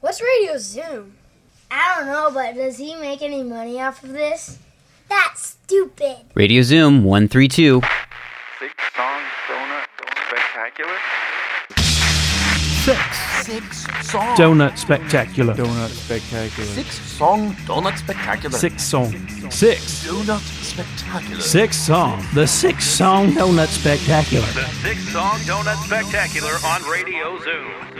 What's Radio Zoom? I don't know, but does he make any money off of this? That's stupid. Radio Zoom 132. Six song donut spectacular. Six. Six song. Donut Spectacular. Donut spectacular. Six song donut spectacular. Six song. Six. donut spectacular. Six song. The six song Donut Spectacular. The Six Song Donut Spectacular on Radio Zoom.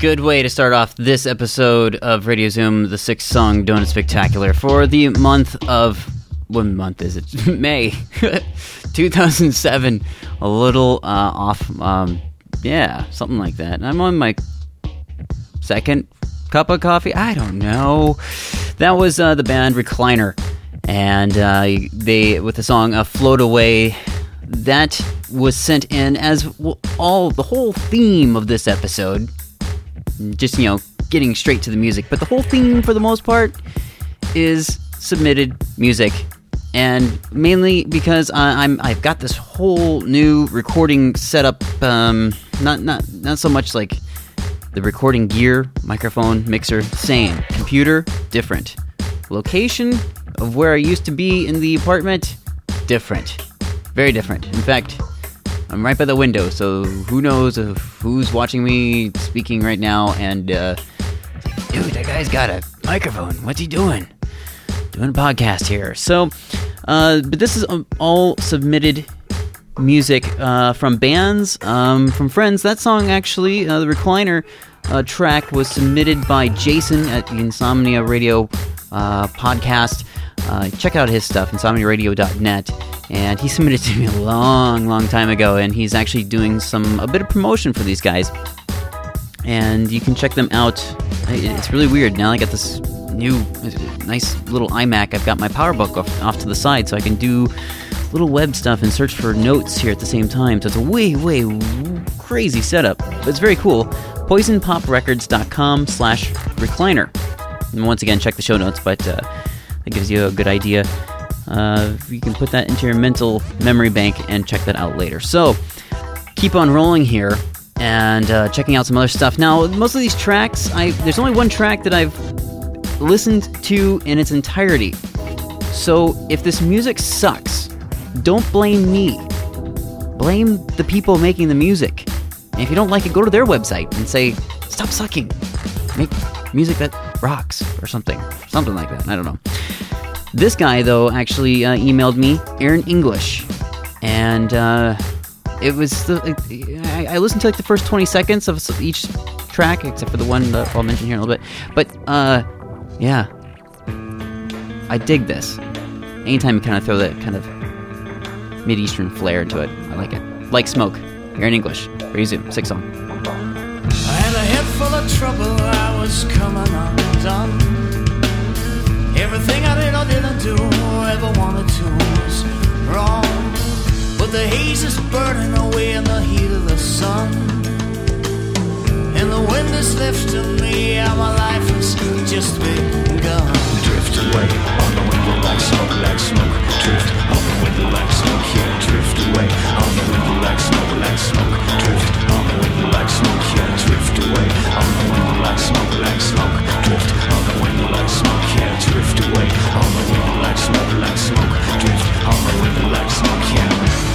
Good way to start off this episode of Radio Zoom, the sixth song Donut Spectacular for the month of. What month is it? May 2007. A little uh, off. Um, yeah, something like that. I'm on my second cup of coffee. I don't know. That was uh, the band Recliner, and uh, they with the song uh, "Float Away." That was sent in as all the whole theme of this episode. Just you know, getting straight to the music, but the whole theme for the most part is submitted music, and mainly because I, I'm I've got this whole new recording setup. Um, not not not so much like the recording gear, microphone, mixer, same. Computer, different. Location of where I used to be in the apartment, different. Very different. In fact, I'm right by the window, so who knows who's watching me speaking right now and, uh, dude, that guy's got a microphone. What's he doing? Doing a podcast here. So, uh, but this is um, all submitted music uh, from bands, um, from friends. That song actually, uh, the recliner uh, track was submitted by Jason at the Insomnia Radio uh, podcast. Uh, check out his stuff, insomniaradio.net. And he submitted to me a long, long time ago, and he's actually doing some a bit of promotion for these guys. And you can check them out. It's really weird. Now I got this new, nice little iMac. I've got my PowerBook off, off to the side, so I can do little web stuff and search for notes here at the same time. So it's a way, way crazy setup, but it's very cool. PoisonPopRecords.com slash recliner. And once again, check the show notes, but uh, that gives you a good idea. Uh, you can put that into your mental memory bank and check that out later. So keep on rolling here and uh, checking out some other stuff. Now, most of these tracks, I there's only one track that I've listened to in its entirety. So if this music sucks, don't blame me. Blame the people making the music. And if you don't like it, go to their website and say, "Stop sucking." make music that rocks or something, something like that. I don't know. This guy though actually uh, emailed me Aaron English, and uh, it was the, I, I listened to like the first 20 seconds of each track, except for the one that I'll mention here in a little bit. But uh, yeah, I dig this. Anytime you kind of throw that kind of mid eastern flair into it, I like it. Like smoke. Aaron English. Resume. Six song. I had a head full of trouble, I was coming undone. But the haze is burning away in the heat of the sun. And the wind is lifting me, and my life has just begun. drift away on the wind like smoke, like smoke. Drift on the wind like smoke, yeah. Drift away on the wind like smoke, like smoke. Drift on the wind like smoke, yeah. Drift away on the wind like smoke, like smoke. Drift on the wind like smoke, yeah. Drift away on the wind like smoke, like smoke. Drift on the wind like smoke, yeah.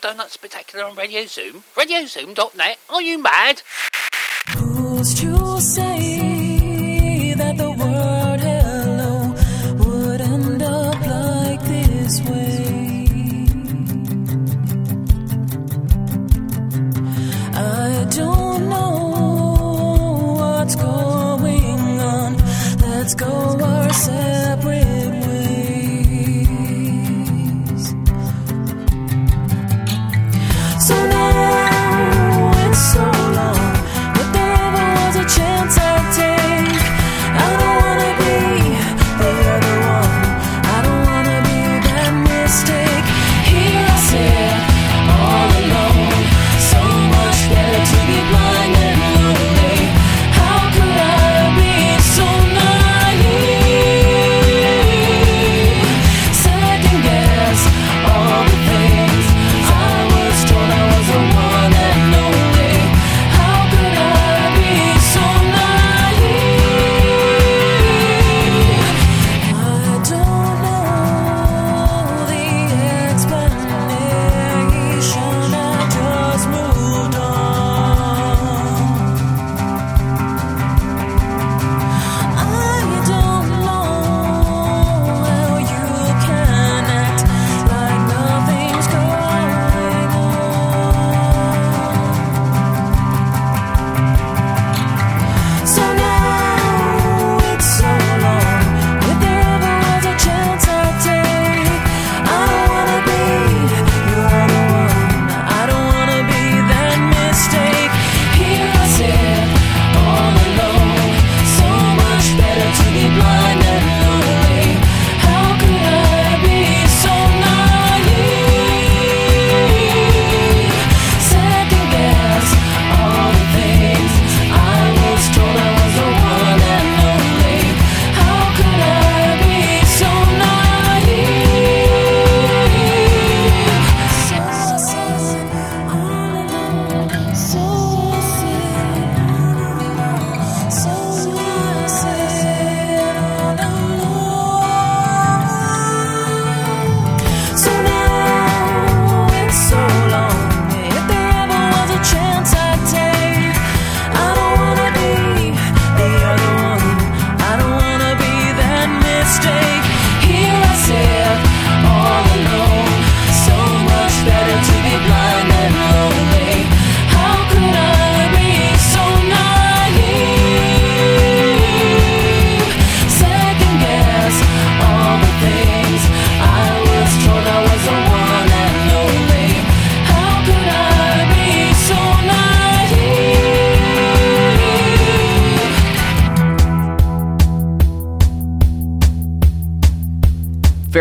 Donut Spectacular on Radio Zoom, RadioZoom.net. Are you mad? Who's to say that the word hello would end up like this way? I don't know what's going on. Let's go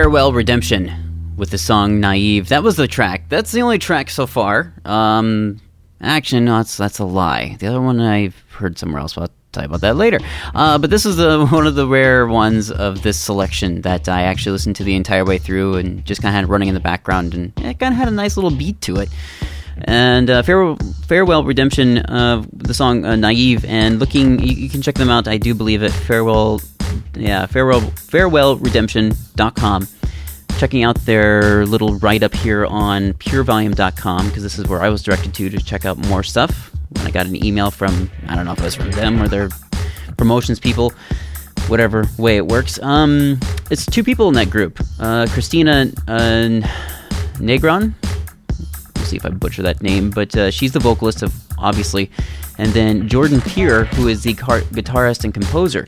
Farewell Redemption with the song Naive. That was the track. That's the only track so far. Um, actually, no, that's, that's a lie. The other one I've heard somewhere else. I'll you about that later. Uh, but this is the, one of the rare ones of this selection that I actually listened to the entire way through and just kind of had it running in the background, and it kind of had a nice little beat to it. And uh, Farewell, Farewell Redemption, uh, the song uh, Naive, and looking, you, you can check them out. I do believe it. Farewell, yeah, farewell, farewellredemption.com. Checking out their little write up here on purevolume.com because this is where I was directed to to check out more stuff. When I got an email from, I don't know if it was from them or their promotions people, whatever way it works. Um, it's two people in that group uh, Christina uh, Negron. We'll see if I butcher that name, but uh, she's the vocalist of obviously, and then Jordan Peer, who is the guitarist and composer.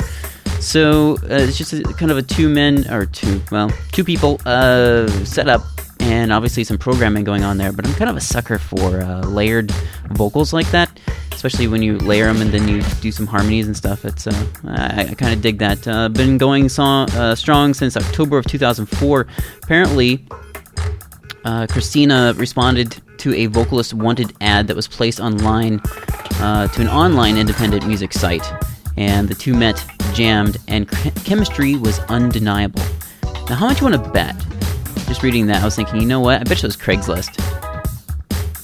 So uh, it's just a, kind of a two men or two well two people uh, set up, and obviously some programming going on there. But I'm kind of a sucker for uh, layered vocals like that, especially when you layer them and then you do some harmonies and stuff. It's uh, I, I kind of dig that. Uh, been going uh, strong since October of 2004. Apparently, uh, Christina responded to a vocalist wanted ad that was placed online uh, to an online independent music site, and the two met, jammed, and ch- chemistry was undeniable. Now, how much you want to bet? Just reading that, I was thinking, you know what? I bet you it was Craigslist.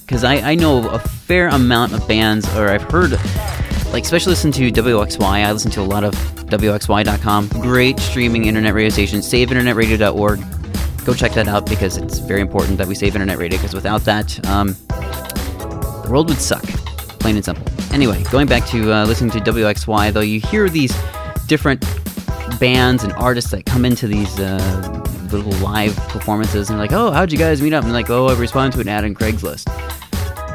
Because I, I know a fair amount of bands, or I've heard, like, especially listen to WXY. I listen to a lot of WXY.com. Great streaming internet radio station. SaveInternetRadio.org go check that out because it's very important that we save internet radio because without that um, the world would suck plain and simple anyway going back to uh, listening to wxy though you hear these different bands and artists that come into these uh, little live performances and like oh how'd you guys meet up and like oh i responded to an ad on craigslist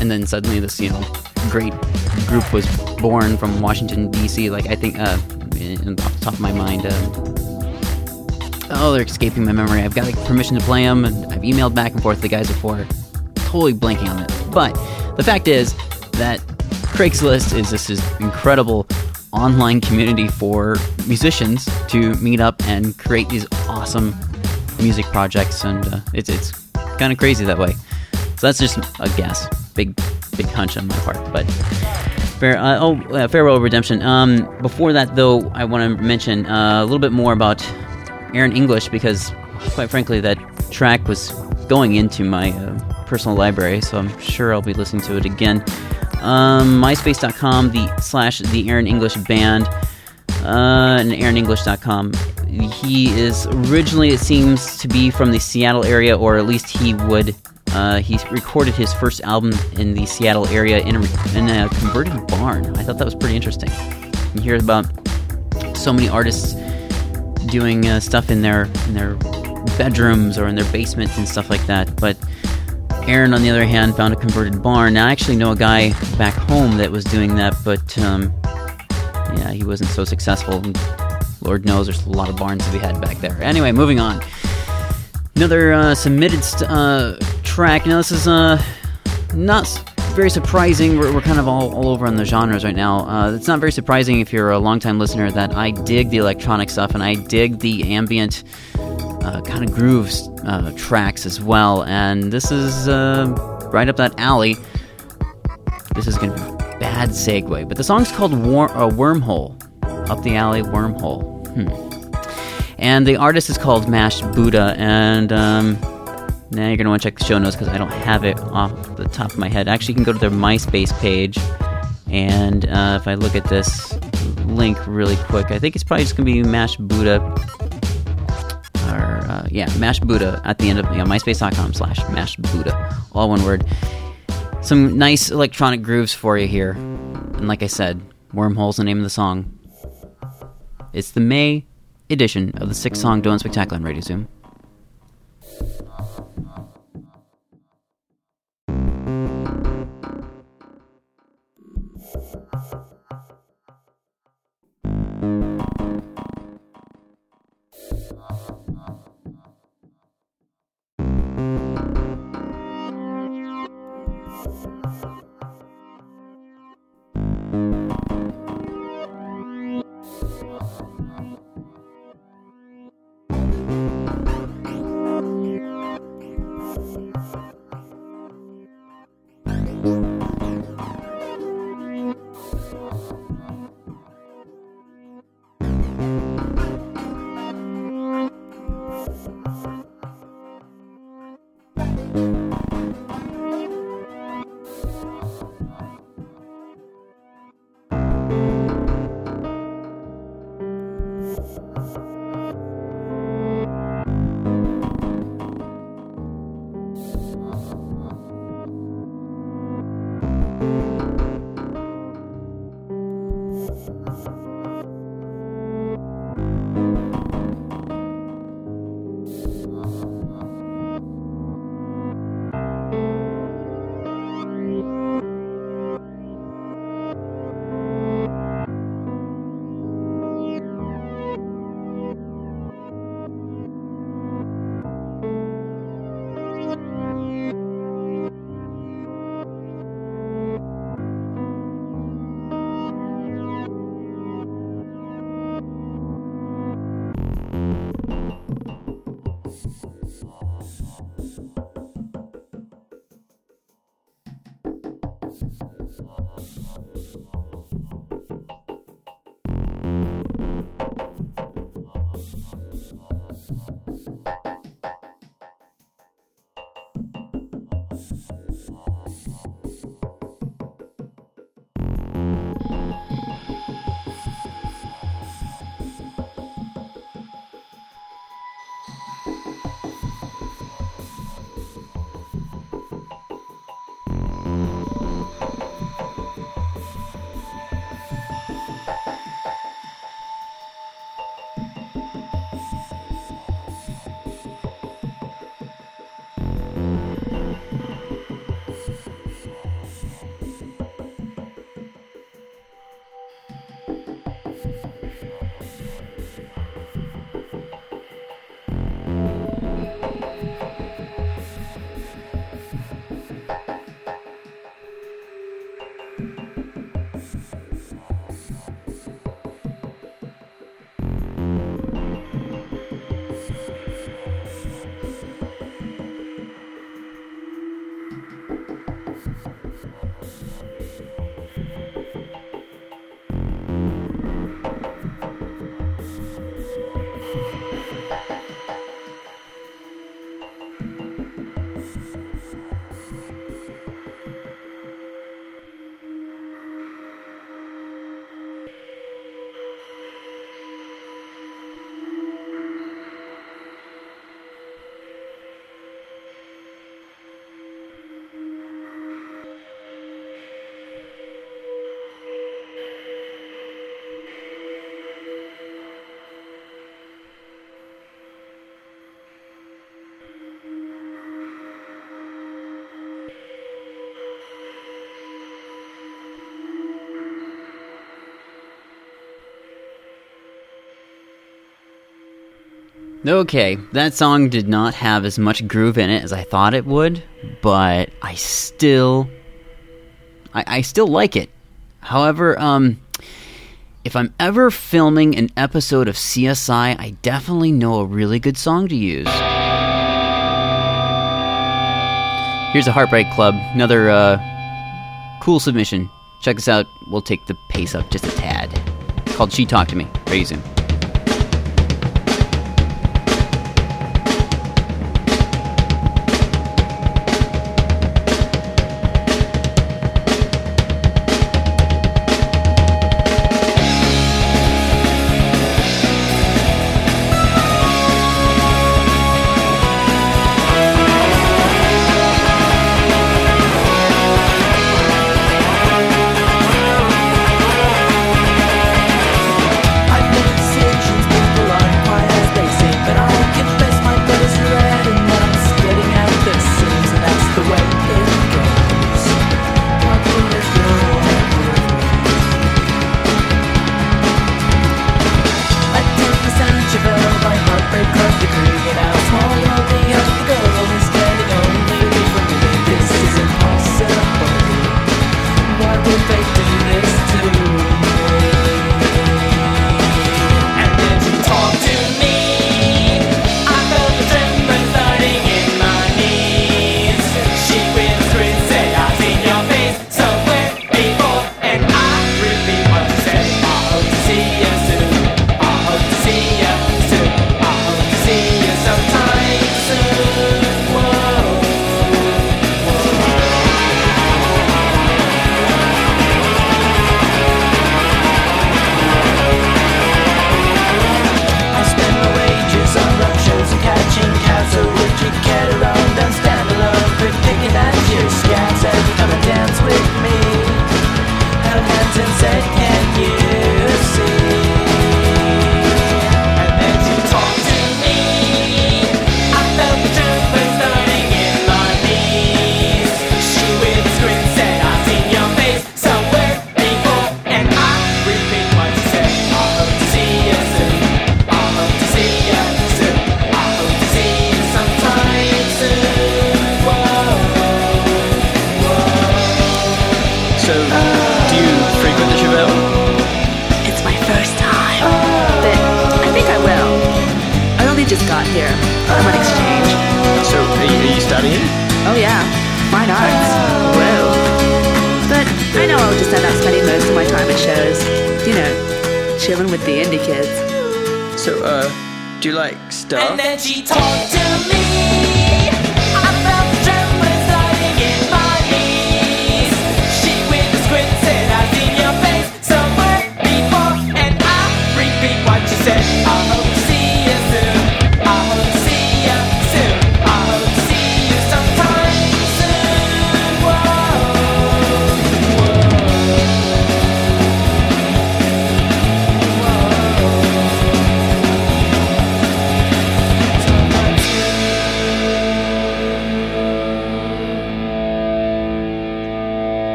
and then suddenly this you know great group was born from washington d.c like i think uh, in, off the top of my mind um, oh, they're escaping my memory. I've got like, permission to play them, and I've emailed back and forth the guys before. Totally blanking on it. But the fact is that Craigslist is this is incredible online community for musicians to meet up and create these awesome music projects, and uh, it's it's kind of crazy that way. So that's just a guess, big big hunch on my part, but. Fair, uh, oh, uh, Farewell Redemption. Um, before that, though, I want to mention uh, a little bit more about Aaron English because, quite frankly, that track was going into my uh, personal library, so I'm sure I'll be listening to it again. Um, MySpace.com, the slash the Aaron English band, uh, and AaronEnglish.com. He is originally, it seems, to be from the Seattle area, or at least he would. Uh, he recorded his first album in the Seattle area in a, in a converted barn. I thought that was pretty interesting. You hear about so many artists doing uh, stuff in their in their bedrooms or in their basements and stuff like that. But Aaron, on the other hand, found a converted barn. Now, I actually know a guy back home that was doing that, but um, yeah, he wasn't so successful. Lord knows there's a lot of barns to be had back there. Anyway, moving on. Another uh, submitted st- uh, track. Now, this is uh, not very surprising. We're, we're kind of all, all over on the genres right now. Uh, it's not very surprising if you're a longtime listener that I dig the electronic stuff and I dig the ambient uh, kind of grooves uh, tracks as well. And this is uh, right up that alley. This is going to be a bad segue, but the song's called War- uh, Wormhole. Up the alley, Wormhole. Hmm. And the artist is called Mashed Buddha, and um, now you're going to want to check the show notes because I don't have it off the top of my head. Actually, you can go to their MySpace page, and uh, if I look at this link really quick, I think it's probably just going to be Mashed Buddha or uh, yeah, Mash Buddha at the end of know, myspace.com slash Mash Buddha, all one word. Some nice electronic grooves for you here, and like I said, Wormhole's the name of the song. It's the May edition of the six song Donut Spectacular on Radio Zoom. Okay, that song did not have as much groove in it as I thought it would, but I still, I, I still like it. However, um, if I'm ever filming an episode of CSI, I definitely know a really good song to use. Here's a Heartbreak Club, another uh, cool submission. Check this out. We'll take the pace up just a tad. It's Called She Talked to Me. Very soon.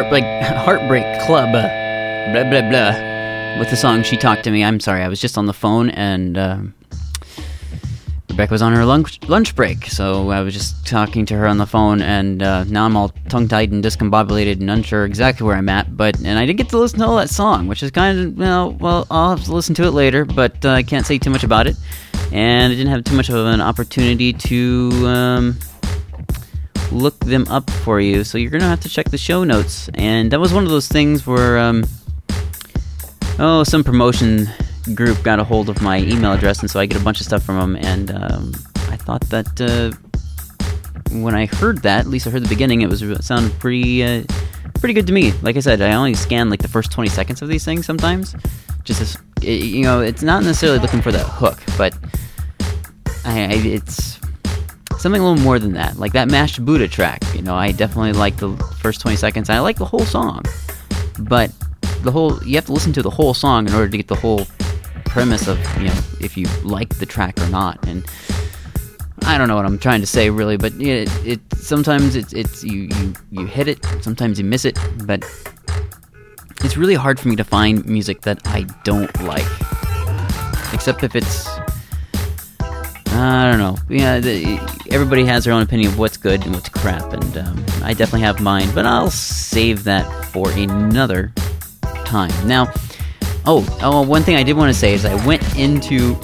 Heartbreak Heartbreak Club. uh, Blah blah blah. With the song "She Talked to Me." I'm sorry, I was just on the phone and um Rebecca was on her lunch lunch break, so I was just talking to her on the phone, and uh, now I'm all tongue-tied and discombobulated and unsure exactly where I'm at. But and I didn't get to listen to all that song, which is kind of well, well, I'll have to listen to it later, but uh, I can't say too much about it, and I didn't have too much of an opportunity to. Um, look them up for you. So you're gonna have to check the show notes. And that was one of those things where, um, oh, some promotion group got a hold of my email address, and so I get a bunch of stuff from them. And um, I thought that uh, when I heard that, at least I heard the beginning, it was it sounded pretty uh, pretty good to me. Like I said, I only scan like the first 20 seconds of these things sometimes. Just as, you know, it's not necessarily looking for that hook, but I, it's something a little more than that. Like that mashed Buddha track, you know, I definitely like the first 20 seconds. And I like the whole song. But the whole you have to listen to the whole song in order to get the whole premise of, you know, if you like the track or not. And I don't know what I'm trying to say really, but it, it sometimes it's it's you, you you hit it, sometimes you miss it, but it's really hard for me to find music that I don't like. Except if it's I don't know. Yeah, the, everybody has their own opinion of what's good and what's crap, and um, I definitely have mine. But I'll save that for another time. Now, oh, oh, one thing I did want to say is I went into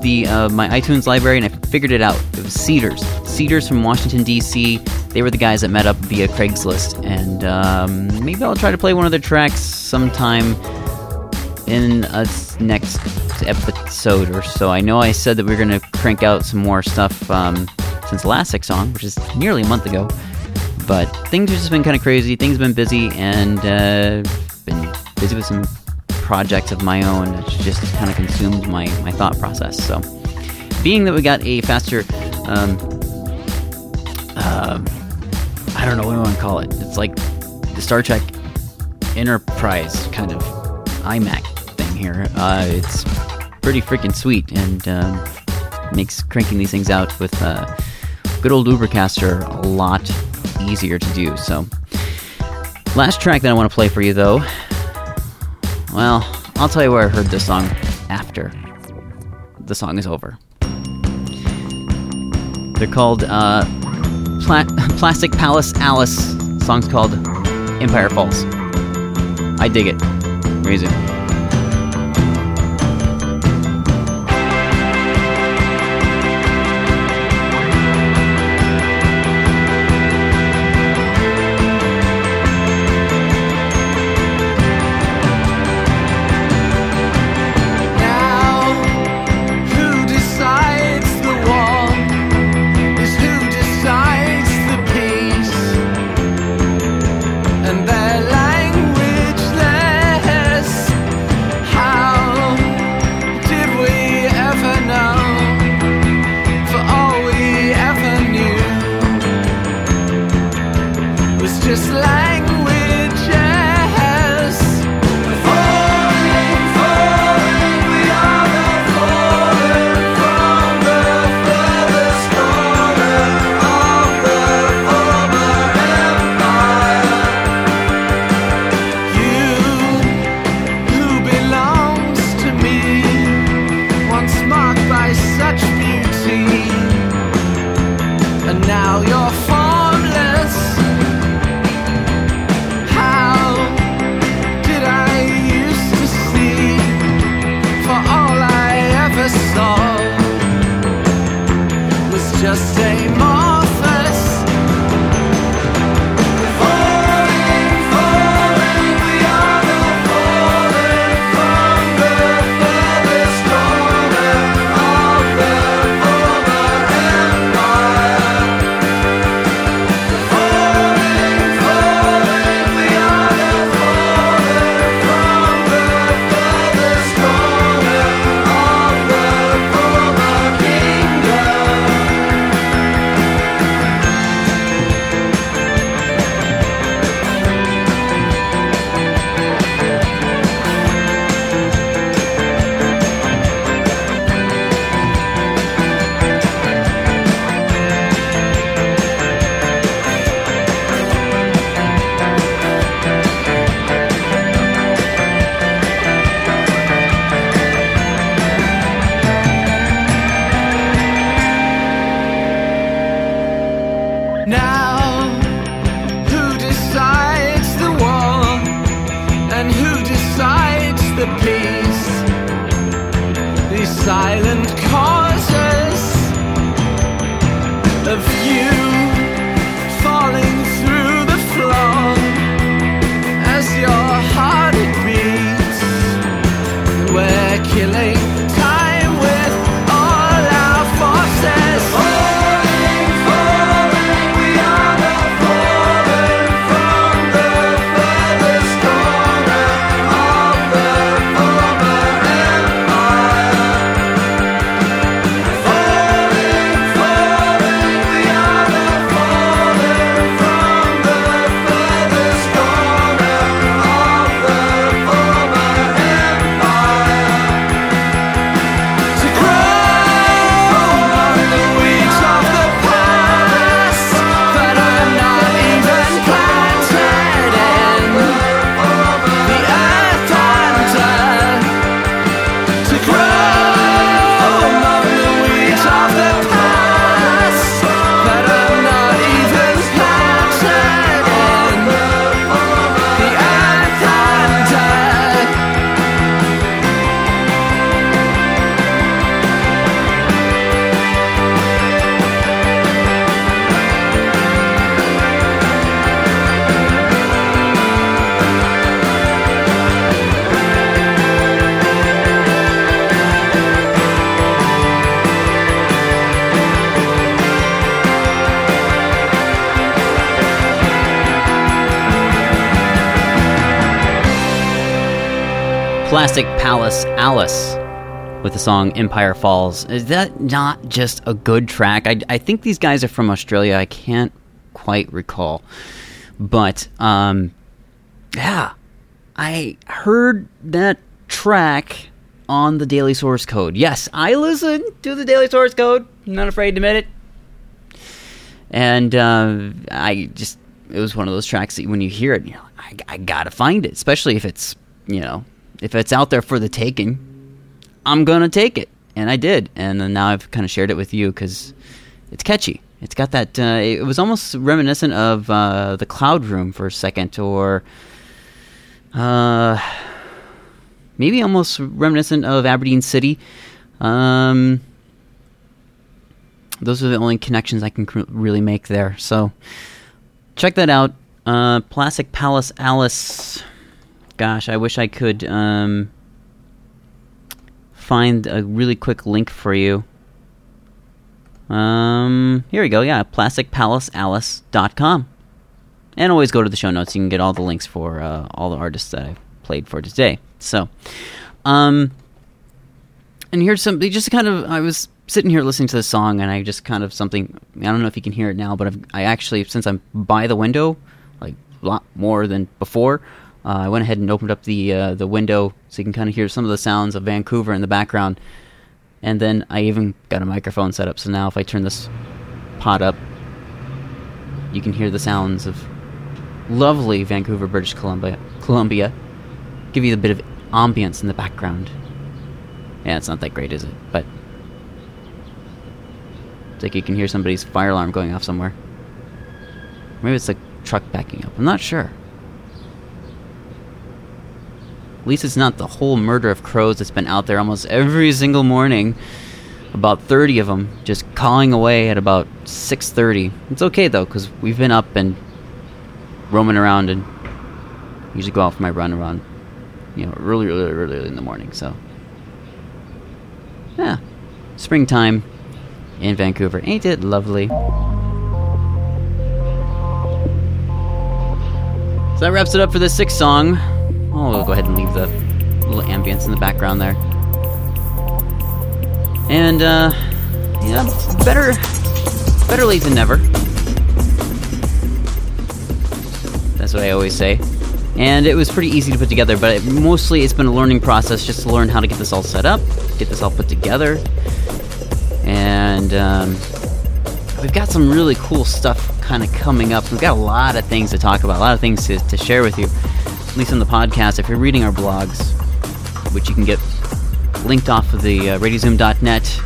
the uh, my iTunes library and I figured it out. It was Cedars. Cedars from Washington D.C. They were the guys that met up via Craigslist, and um, maybe I'll try to play one of their tracks sometime in a next episode or so. I know I said that we are going to crank out some more stuff um, since the last song, which is nearly a month ago. But things have just been kind of crazy. Things have been busy, and uh, been busy with some projects of my own. It's just kind of consumed my, my thought process. So, being that we got a faster, um, um I don't know what I want to call it. It's like the Star Trek Enterprise kind of iMac here. Uh, it's pretty freaking sweet and um, makes cranking these things out with uh, good old Ubercaster a lot easier to do. So, last track that I want to play for you, though. Well, I'll tell you where I heard this song after the song is over. They're called uh, Pla- Plastic Palace Alice. The song's called Empire Falls. I dig it. Amazing. Silent causes of you Palace Alice with the song Empire Falls. Is that not just a good track? I, I think these guys are from Australia. I can't quite recall. But, um, yeah, I heard that track on the Daily Source Code. Yes, I listen to the Daily Source Code. I'm not afraid to admit it. And uh, I just, it was one of those tracks that when you hear it, you know, I, I gotta find it, especially if it's, you know, if it's out there for the taking. I'm gonna take it, and I did, and now I've kind of shared it with you because it's catchy. It's got that. Uh, it was almost reminiscent of uh, the Cloud Room for a second, or uh, maybe almost reminiscent of Aberdeen City. Um, those are the only connections I can cr- really make there. So check that out. Uh, Plastic Palace Alice. Gosh, I wish I could um, find a really quick link for you. Um, here we go. Yeah, plasticpalacealice.com. And always go to the show notes. You can get all the links for uh, all the artists that I've played for today. So, um, and here's some. Just kind of, I was sitting here listening to the song, and I just kind of something. I don't know if you can hear it now, but I've, I actually, since I'm by the window, like a lot more than before, I went ahead and opened up the uh, the window so you can kind of hear some of the sounds of Vancouver in the background. And then I even got a microphone set up, so now if I turn this pot up, you can hear the sounds of lovely Vancouver, British Columbia. Columbia. Give you a bit of ambience in the background. Yeah, it's not that great, is it? But it's like you can hear somebody's fire alarm going off somewhere. Maybe it's a truck backing up. I'm not sure. At least it's not the whole murder of crows that's been out there almost every single morning. About 30 of them just calling away at about 6:30. It's okay though cuz we've been up and roaming around and usually go out for my run around you know, really really really early in the morning. So yeah. Springtime in Vancouver. Ain't it lovely? So that wraps it up for this sixth song. Oh, we'll go ahead and leave the little ambience in the background there. And, uh, yeah, better, better late than never. That's what I always say. And it was pretty easy to put together, but it, mostly it's been a learning process just to learn how to get this all set up, get this all put together. And, um, we've got some really cool stuff kind of coming up. We've got a lot of things to talk about, a lot of things to, to share with you at least on the podcast, if you're reading our blogs, which you can get linked off of the uh, radiozoom.net.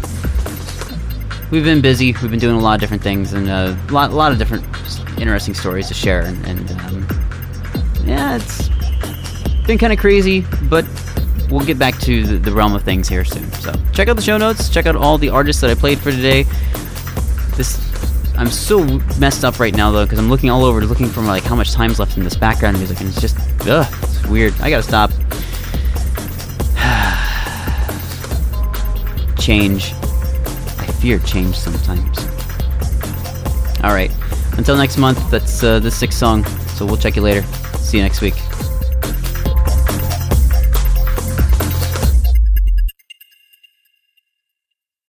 We've been busy. We've been doing a lot of different things and uh, a lot, a lot of different interesting stories to share. And, and um, yeah, it's been kind of crazy, but we'll get back to the, the realm of things here soon. So check out the show notes. Check out all the artists that I played for today. This I'm so messed up right now though because I'm looking all over, looking for like how much time's left in this background music, and it's just ugh, it's weird. I gotta stop. change. I fear change sometimes. All right. Until next month. That's uh, the sixth song. So we'll check you later. See you next week.